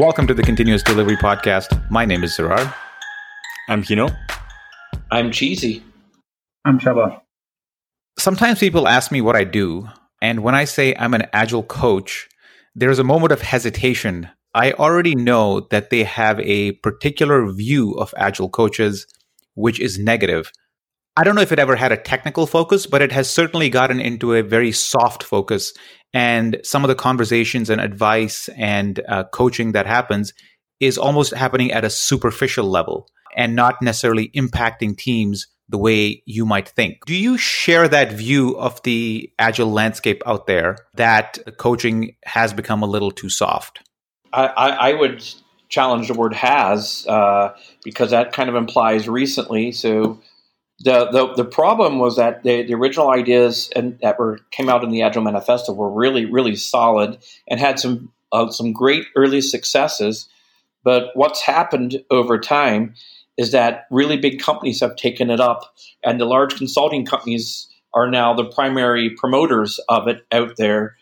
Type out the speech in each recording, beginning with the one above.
Welcome to the Continuous Delivery Podcast. My name is Zarar. I'm Gino. I'm Cheezy. I'm Csaba. Sometimes people ask me what I do, and when I say I'm an agile coach, there's a moment of hesitation. I already know that they have a particular view of agile coaches, which is negative. I don't know if it ever had a technical focus, but it has certainly gotten into a very soft focus and some of the conversations and advice and uh, coaching that happens is almost happening at a superficial level and not necessarily impacting teams the way you might think. Do you share that view of the agile landscape out there that coaching has become a little too soft? I, I, I would challenge the word has uh, because that kind of implies recently. So the, the, the problem was that the, the original ideas and that were came out in the Agile Manifesto were really really solid and had some uh, some great early successes. But what's happened over time is that really big companies have taken it up, and the large consulting companies are now the primary promoters of it out there.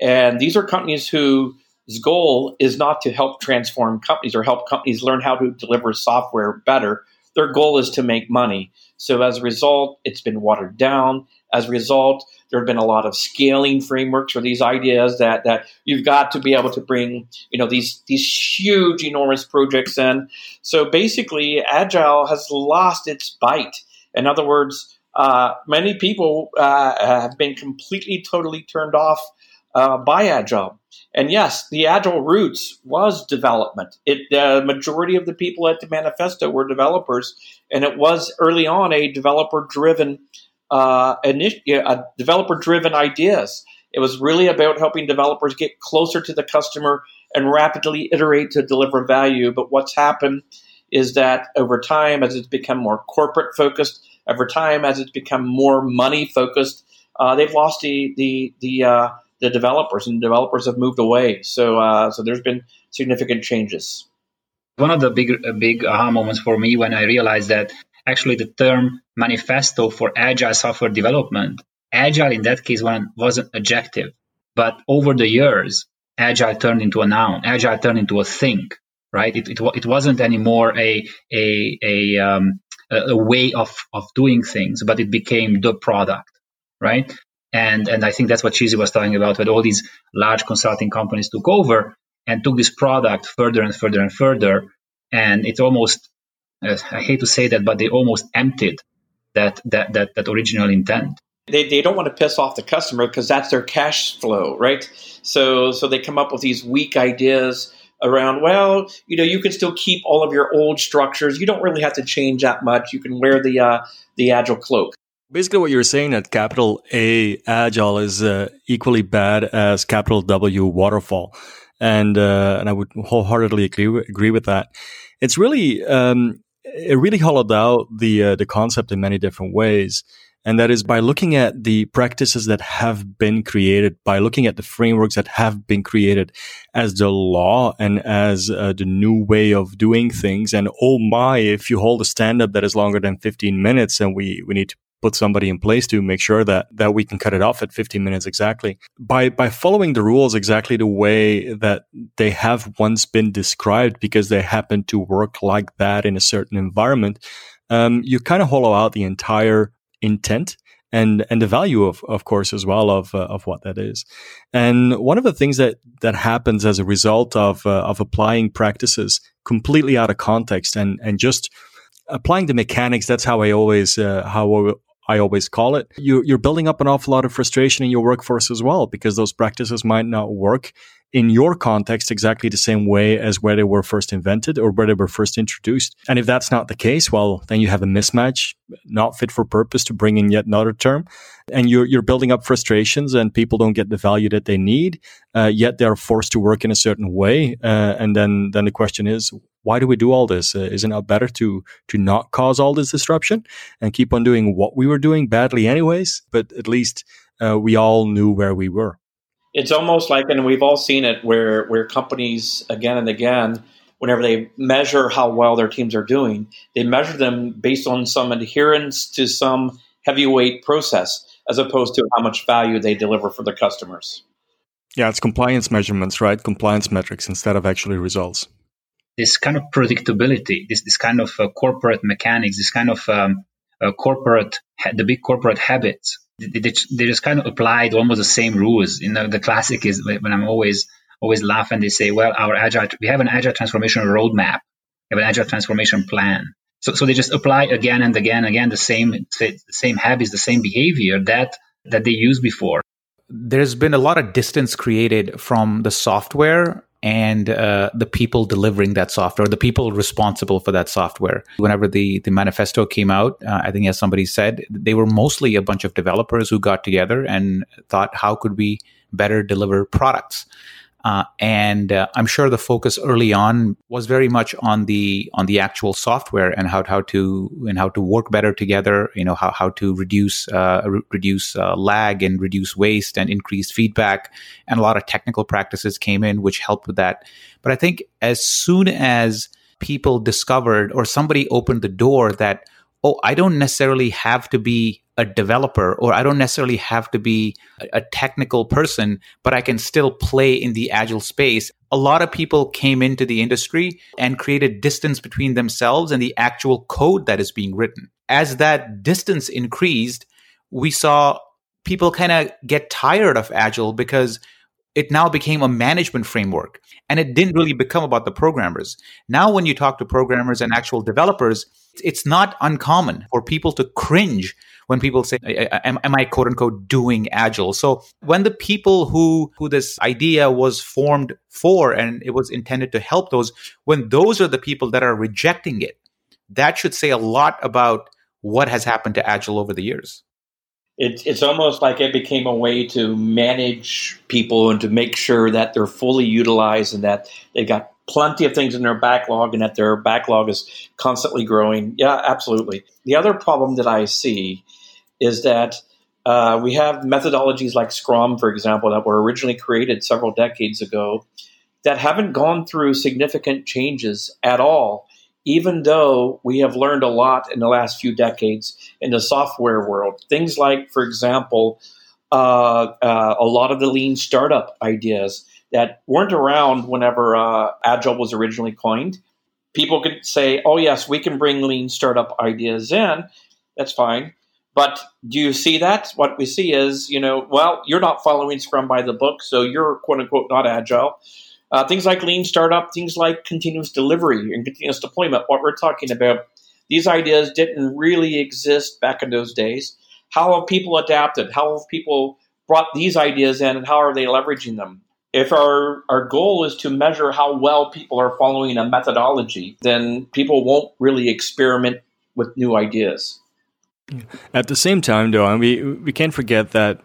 And these are companies whose goal is not to help transform companies or help companies learn how to deliver software better. Their goal is to make money. So as a result, it's been watered down. As a result, there have been a lot of scaling frameworks for these ideas that, that you've got to be able to bring, you know, these these huge, enormous projects in. So basically, agile has lost its bite. In other words, uh, many people uh, have been completely, totally turned off uh, by agile. And yes, the agile roots was development. It the majority of the people at the manifesto were developers, and it was early on a developer driven uh, a developer driven ideas. It was really about helping developers get closer to the customer and rapidly iterate to deliver value. But what's happened is that over time, as it's become more corporate focused, over time as it's become more money focused, uh, they've lost the the the uh, the developers, and developers have moved away. So, uh, so there's been significant changes. One of the big, uh, big aha moments for me when I realized that actually the term manifesto for agile software development, agile in that case one was an adjective, but over the years, agile turned into a noun, agile turned into a thing, right? It, it, it wasn't anymore a, a, a, um, a way of, of doing things, but it became the product, right? And, and I think that's what Cheezy was talking about, when all these large consulting companies took over and took this product further and further and further. And it almost, uh, I hate to say that, but they almost emptied that, that, that, that original intent. They, they don't want to piss off the customer because that's their cash flow, right? So, so they come up with these weak ideas around, well, you know, you can still keep all of your old structures. You don't really have to change that much. You can wear the, uh, the agile cloak. Basically, what you're saying that capital A agile is uh, equally bad as capital W waterfall, and uh, and I would wholeheartedly agree agree with that. It's really um, it really hollowed out the uh, the concept in many different ways, and that is by looking at the practices that have been created, by looking at the frameworks that have been created as the law and as uh, the new way of doing things. And oh my, if you hold a stand up that is longer than 15 minutes, and we we need to put somebody in place to make sure that that we can cut it off at 15 minutes exactly. By by following the rules exactly the way that they have once been described because they happen to work like that in a certain environment um, you kind of hollow out the entire intent and and the value of of course as well of uh, of what that is. And one of the things that that happens as a result of uh, of applying practices completely out of context and and just applying the mechanics that's how i always uh, how I always call it, you, you're building up an awful lot of frustration in your workforce as well because those practices might not work in your context exactly the same way as where they were first invented or where they were first introduced. And if that's not the case, well, then you have a mismatch, not fit for purpose to bring in yet another term. And you're, you're building up frustrations and people don't get the value that they need, uh, yet they're forced to work in a certain way. Uh, and then, then the question is, why do we do all this? Uh, isn't it better to, to not cause all this disruption and keep on doing what we were doing badly anyways? But at least, uh, we all knew where we were it's almost like, and we've all seen it, where where companies again and again, whenever they measure how well their teams are doing, they measure them based on some adherence to some heavyweight process, as opposed to how much value they deliver for their customers. Yeah, it's compliance measurements, right? Compliance metrics instead of actually results. This kind of predictability, this this kind of uh, corporate mechanics, this kind of um, uh, corporate, the big corporate habits, they, they, just kind of applied almost the same rules. You know, the classic is when I'm always always laugh and they say, well, our agile, we have an agile transformation roadmap, we have an agile transformation plan. So, so they just apply again and again and again the same the same habits, the same behavior that that they used before. There's been a lot of distance created from the software and uh, the people delivering that software, the people responsible for that software. Whenever the the manifesto came out, uh, I think as somebody said, they were mostly a bunch of developers who got together and thought, how could we better deliver products? Uh, and uh, I'm sure the focus early on was very much on the on the actual software and how how to and how to work better together. You know how how to reduce uh, re- reduce uh, lag and reduce waste and increase feedback. And a lot of technical practices came in which helped with that. But I think as soon as people discovered or somebody opened the door that oh I don't necessarily have to be a developer or I don't necessarily have to be a technical person, but I can still play in the agile space. A lot of people came into the industry and created distance between themselves and the actual code that is being written. As that distance increased, we saw people kind of get tired of agile because it now became a management framework and it didn't really become about the programmers. Now, when you talk to programmers and actual developers, it's not uncommon for people to cringe when people say, am, am I quote unquote doing agile? So when the people who, who this idea was formed for and it was intended to help those, when those are the people that are rejecting it, that should say a lot about what has happened to agile over the years. It, it's almost like it became a way to manage people and to make sure that they're fully utilized and that they got plenty of things in their backlog and that their backlog is constantly growing. Yeah, absolutely. The other problem that I see is that uh, we have methodologies like Scrum, for example, that were originally created several decades ago that haven't gone through significant changes at all, even though we have learned a lot in the last few decades in the software world. Things like, for example, uh, uh, a lot of the lean startup ideas that weren't around whenever uh, Agile was originally coined. People could say, oh, yes, we can bring lean startup ideas in. That's fine. But do you see that? What we see is, you know, well, you're not following Scrum by the book, so you're quote unquote not agile. Uh, things like lean startup, things like continuous delivery and continuous deployment, what we're talking about, these ideas didn't really exist back in those days. How have people adapted? How have people brought these ideas in and how are they leveraging them? if our, our goal is to measure how well people are following a methodology, then people won't really experiment with new ideas. At the same time, though, we, we can't forget that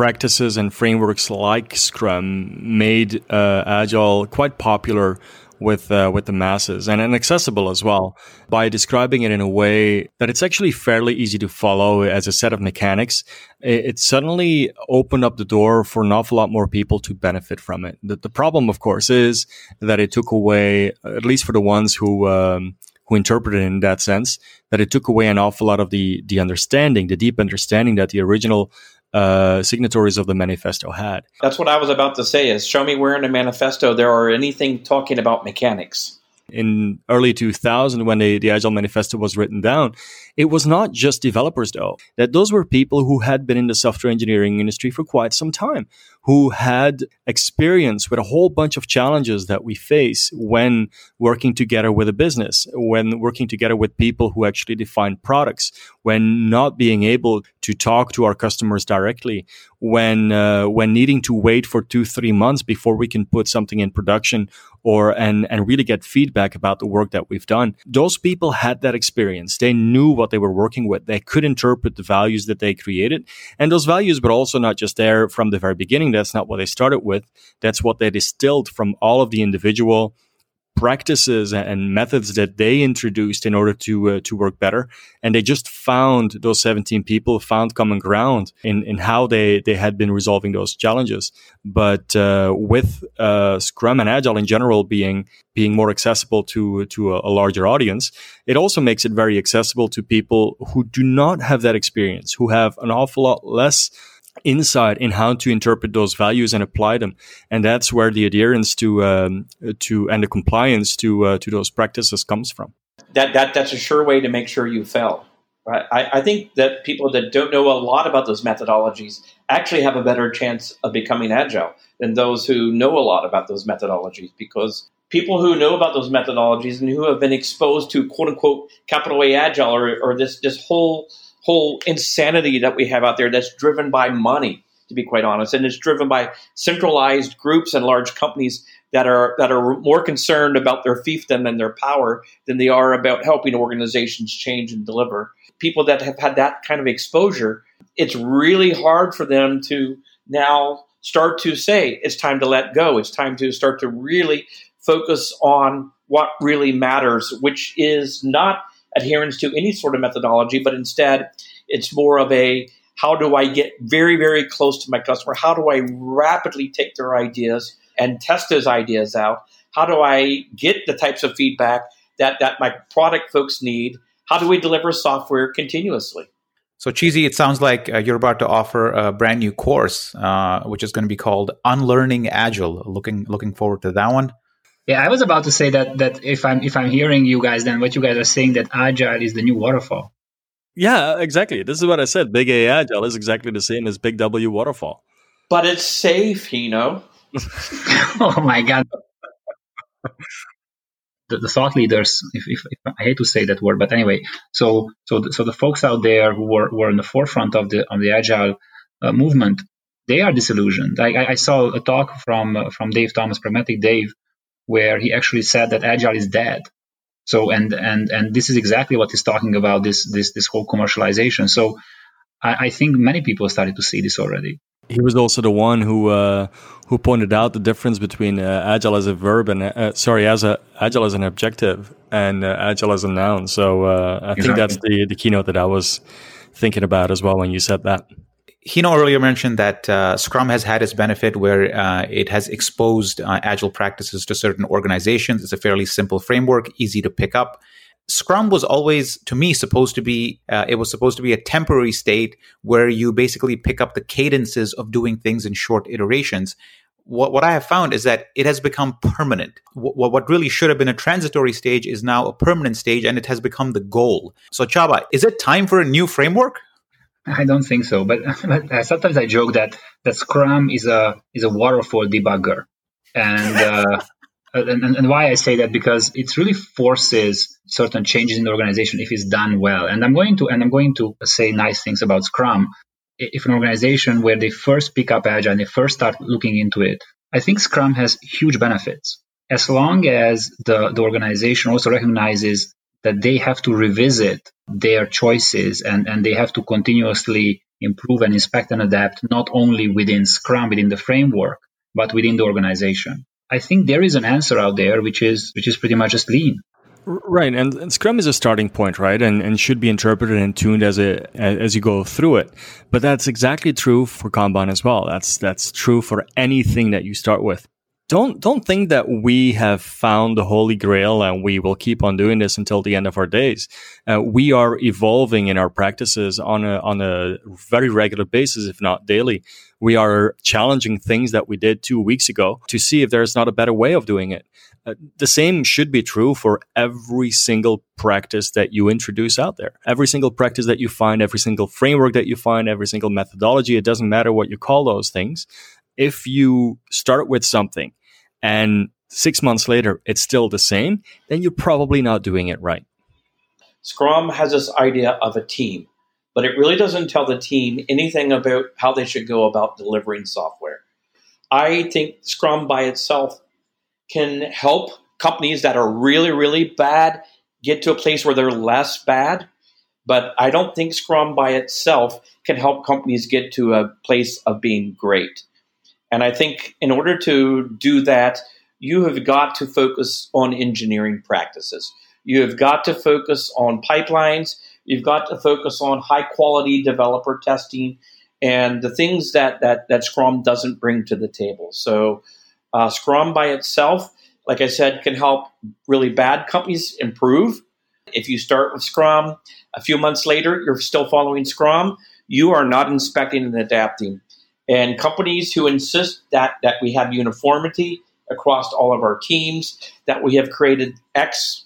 practices and frameworks like Scrum made uh, Agile quite popular with uh, with the masses and, and accessible as well by describing it in a way that it's actually fairly easy to follow as a set of mechanics. It, it suddenly opened up the door for an awful lot more people to benefit from it. The, the problem, of course, is that it took away, at least for the ones who um, who interpreted it in that sense, that it took away an awful lot of the the understanding, the deep understanding that the original uh, signatories of the manifesto had. That's what I was about to say. Is show me where in the manifesto there are anything talking about mechanics. In early 2000, when the, the Agile Manifesto was written down, it was not just developers, though. That those were people who had been in the software engineering industry for quite some time, who had experience with a whole bunch of challenges that we face when working together with a business, when working together with people who actually define products, when not being able to talk to our customers directly, when uh, when needing to wait for two three months before we can put something in production or and and really get feedback about the work that we've done. Those people had that experience. They knew what they were working with. They could interpret the values that they created, and those values were also not just there from the very beginning. That's not what they started with. That's what they distilled from all of the individual practices and methods that they introduced in order to uh, to work better. And they just found those 17 people found common ground in in how they they had been resolving those challenges. But uh, with uh, scrum and agile in general being being more accessible to to a, a larger audience it also makes it very accessible to people who do not have that experience who have an awful lot less insight in how to interpret those values and apply them. And that's where the adherence to um, to and the compliance to uh, to those practices comes from. That that that's a sure way to make sure you fail. Right? I, I think that people that don't know a lot about those methodologies actually have a better chance of becoming agile than those who know a lot about those methodologies because people who know about those methodologies and who have been exposed to quote unquote capital A agile or, or this this whole whole insanity that we have out there that's driven by money to be quite honest and it's driven by centralized groups and large companies that are that are more concerned about their fiefdom and their power than they are about helping organizations change and deliver. People that have had that kind of exposure it's really hard for them to now start to say it's time to let go. It's time to start to really focus on what really matters which is not adherence to any sort of methodology, but instead it's more of a how do I get very, very close to my customer? How do I rapidly take their ideas and test those ideas out? How do I get the types of feedback that, that my product folks need? How do we deliver software continuously? So, Cheezy, it sounds like uh, you're about to offer a brand new course, uh, which is going to be called Unlearning Agile. Looking looking forward to that one. Yeah, I was about to say that that if I'm if I'm hearing you guys, then what you guys are saying that agile is the new waterfall. Yeah, exactly. This is what I said. Big A agile is exactly the same as Big W waterfall. But it's safe, you know. oh my god. The, the, thought leaders, if, if, if, I hate to say that word, but anyway, so so the, so the folks out there who were, were in the forefront of the of the agile uh, movement, they are disillusioned. I, I, saw a talk from uh, from Dave Thomas, Pragmatic Dave, where he actually said that agile is dead. So and and and this is exactly what he's talking about this this this whole commercialization. So I, I think many people started to see this already. He was also the one who uh, who pointed out the difference between uh, agile as a verb and uh, sorry as a agile as an objective and uh, agile as a noun. So uh, I exactly. think that's the the keynote that I was thinking about as well when you said that. Gino earlier mentioned that uh, Scrum has had its benefit where uh, it has exposed uh, agile practices to certain organizations. It's a fairly simple framework, easy to pick up. Scrum was always, to me, supposed to be, uh, it was supposed to be a temporary state where you basically pick up the cadences of doing things in short iterations. What, what I have found is that it has become permanent. What, what really should have been a transitory stage is now a permanent stage and it has become the goal. So, Csaba, is it time for a new framework? I don't think so, but, but uh, sometimes I joke that that Scrum is a is a waterfall debugger, and, uh, and and why I say that because it really forces certain changes in the organization if it's done well. And I'm going to and I'm going to say nice things about Scrum. If an organization where they first pick up Agile and they first start looking into it, I think Scrum has huge benefits as long as the, the organization also recognizes that they have to revisit their choices and, and they have to continuously improve and inspect and adapt not only within Scrum, within the framework, but within the organization. I think there is an answer out there which is which is pretty much just lean. Right, and, and, Scrum is a starting point, right, and, and should be interpreted and tuned as a as you go through it. But that's exactly true for Kanban as well. That's that's true for anything that you start with don't don't think that we have found the holy grail and we will keep on doing this until the end of our days. Uh, we are evolving in our practices on a on a very regular basis, if not daily. We are challenging things that we did two weeks ago to see if there's not a better way of doing it. Uh, the same should be true for every single practice that you introduce out there. Every single practice that you find, every single framework that you find, every single methodology, it doesn't matter what you call those things. If you start with something and six months later it's still the same, then you're probably not doing it right. Scrum has this idea of a team, but it really doesn't tell the team anything about how they should go about delivering software. I think Scrum by itself can help companies that are really, really bad get to a place where they're less bad. But I don't think Scrum by itself can help companies get to a place of being great. And I think in order to do that, you have got to focus on engineering practices. You have got to focus on pipelines. You've got to focus on high quality developer testing and the things that, that, that Scrum doesn't bring to the table. So, uh, Scrum by itself, like I said, can help really bad companies improve. If you start with Scrum, a few months later, you're still following Scrum, you are not inspecting and adapting And companies who insist that, that we have uniformity across all of our teams, that we have created X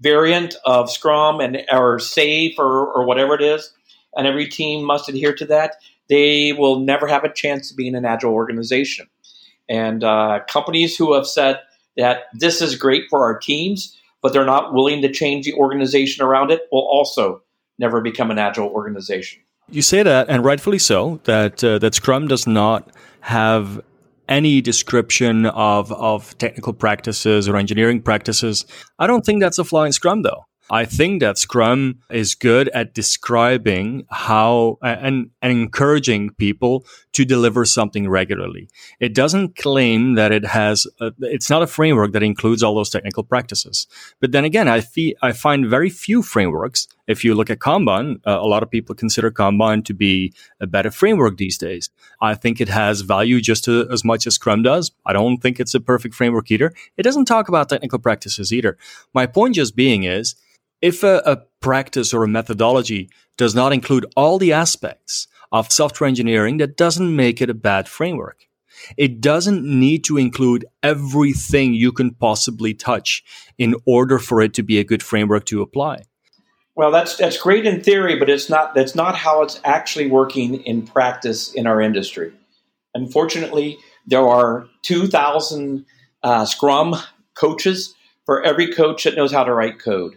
variant of Scrum and or SAFe or, or whatever it is, and every team must adhere to that, they will never have a chance of being an agile organization. And uh, companies who have said that this is great for our teams, but they're not willing to change the organization around it, will also never become an agile organization. You say that, and rightfully so, that uh, that Scrum does not have any description of of technical practices or engineering practices. I don't think that's a flaw in Scrum, though. I think that Scrum is good at describing how and, and encouraging people to deliver something regularly. It doesn't claim that it has, a, it's not a framework that includes all those technical practices. But then again, I, fee, I find very few frameworks. If you look at Kanban, uh, a lot of people consider Kanban to be a better framework these days. I think it has value just to, as much as Scrum does. I don't think it's a perfect framework either. It doesn't talk about technical practices either. My point just being is, if a, a practice or a methodology does not include all the aspects of software engineering, that doesn't make it a bad framework. It doesn't need to include everything you can possibly touch in order for it to be a good framework to apply. Well, that's that's great in theory, but it's not that's not how it's actually working in practice in our industry. Unfortunately, there are 2,000 uh, Scrum coaches for every coach that knows how to write code.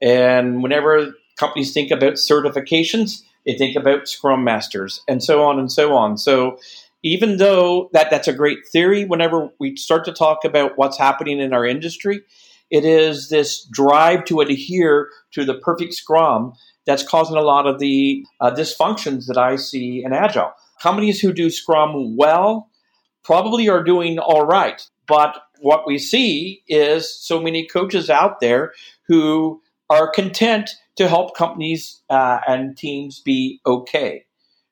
And whenever companies think about certifications, they think about Scrum Masters and so on and so on. So even though that, that's a great theory, whenever we start to talk about what's happening in our industry, it is this drive to adhere to the perfect Scrum that's causing a lot of the uh, dysfunctions that I see in Agile. Companies who do Scrum well probably are doing all right. But what we see is so many coaches out there who are content to help companies uh, and teams be okay.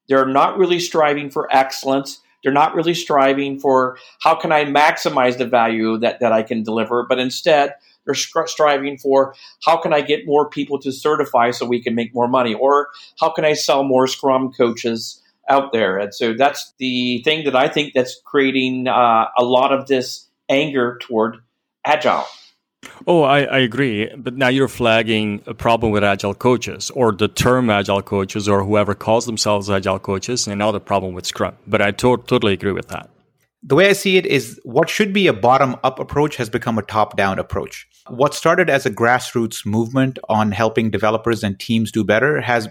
They're not really striving for excellence. They're not really striving for how can I maximize the value that, that I can deliver, but instead they're striving for how can I get more people to certify so we can make more money, or how can I sell more Scrum coaches out there. And so that's the thing that I think that's creating uh, a lot of this anger toward Agile. Oh, I, I agree. But now you're flagging a problem with agile coaches or the term agile coaches or whoever calls themselves agile coaches and now the problem with Scrum. But I to- totally agree with that the way I see it is what should be a bottom up approach has become a top down approach. What started as a grassroots movement on helping developers and teams do better has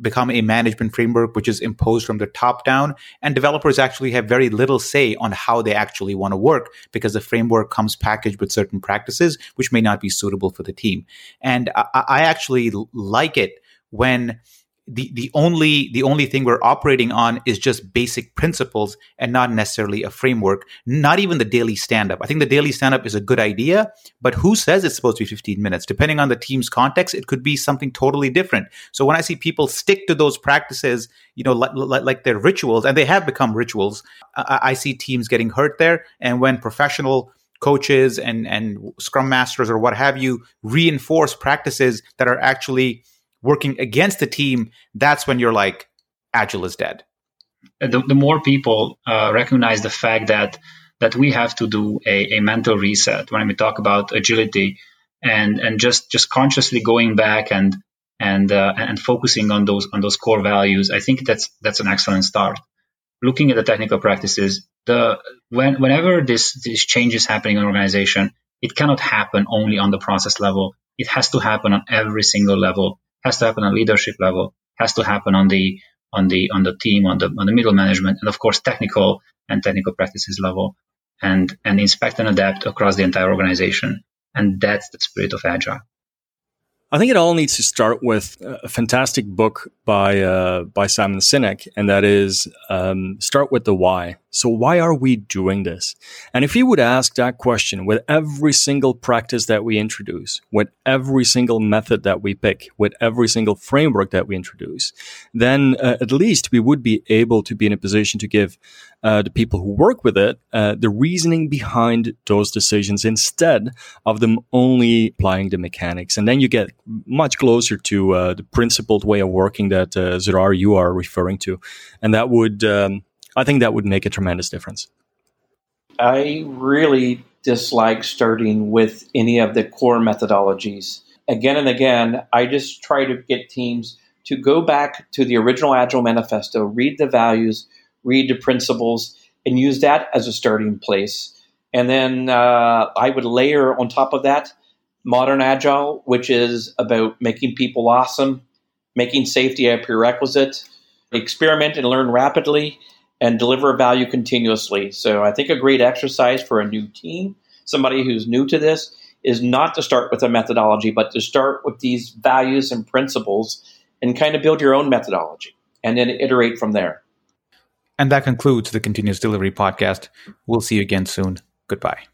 become a management framework which is imposed from the top down. And developers actually have very little say on how they actually want to work because the framework comes packaged with certain practices which may not be suitable for the team. And I, I actually like it when the the only the only thing we're operating on is just basic principles and not necessarily a framework not even the daily stand up i think the daily stand up is a good idea but who says it's supposed to be 15 minutes? Depending on the team's context it could be something totally different. So when i see people stick to those practices you know like, like their rituals and they have become rituals I, I see teams getting hurt there. And when professional coaches and and scrum masters or what have you reinforce practices that are actually working against the team, that's when you're like, agile is dead. The, the more people uh, recognize the fact that that we have to do a, a mental reset when we talk about agility and and just just consciously going back and and uh, and focusing on those on those core values i think that's that's an excellent start. Looking at the technical practices the when whenever this this change is happening in an organization it cannot happen only on the process level. It has to happen on every single level has to happen on leadership level, has to happen on the on the on the team, on the on the middle management, and of course technical and technical practices level, and and inspect and adapt across the entire organization. And that's the spirit of agile. I think it all needs to start with a fantastic book by uh, by Simon Sinek, and that is um, start with the why. So why are we doing this? And if you would ask that question with every single practice that we introduce, with every single method that we pick, with every single framework that we introduce, then uh, at least we would be able to be in a position to give uh, the people who work with it uh, the reasoning behind those decisions instead of them only applying the mechanics. And then you get much closer to uh, the principled way of working that uh, Zarar you are referring to. And that would um, I think that would make a tremendous difference. I really dislike starting with any of the core methodologies. Again and again, I just try to get teams to go back to the original Agile manifesto, read the values, read the principles, and use that as a starting place. And then uh, I would layer on top of that modern Agile, which is about making people awesome, making safety a prerequisite, experiment and learn rapidly, and deliver value continuously. So I think a great exercise for a new team, somebody who's new to this, is not to start with a methodology, but to start with these values and principles and kind of build your own methodology and then iterate from there. And that concludes the Continuous Delivery Podcast. We'll see you again soon. Goodbye.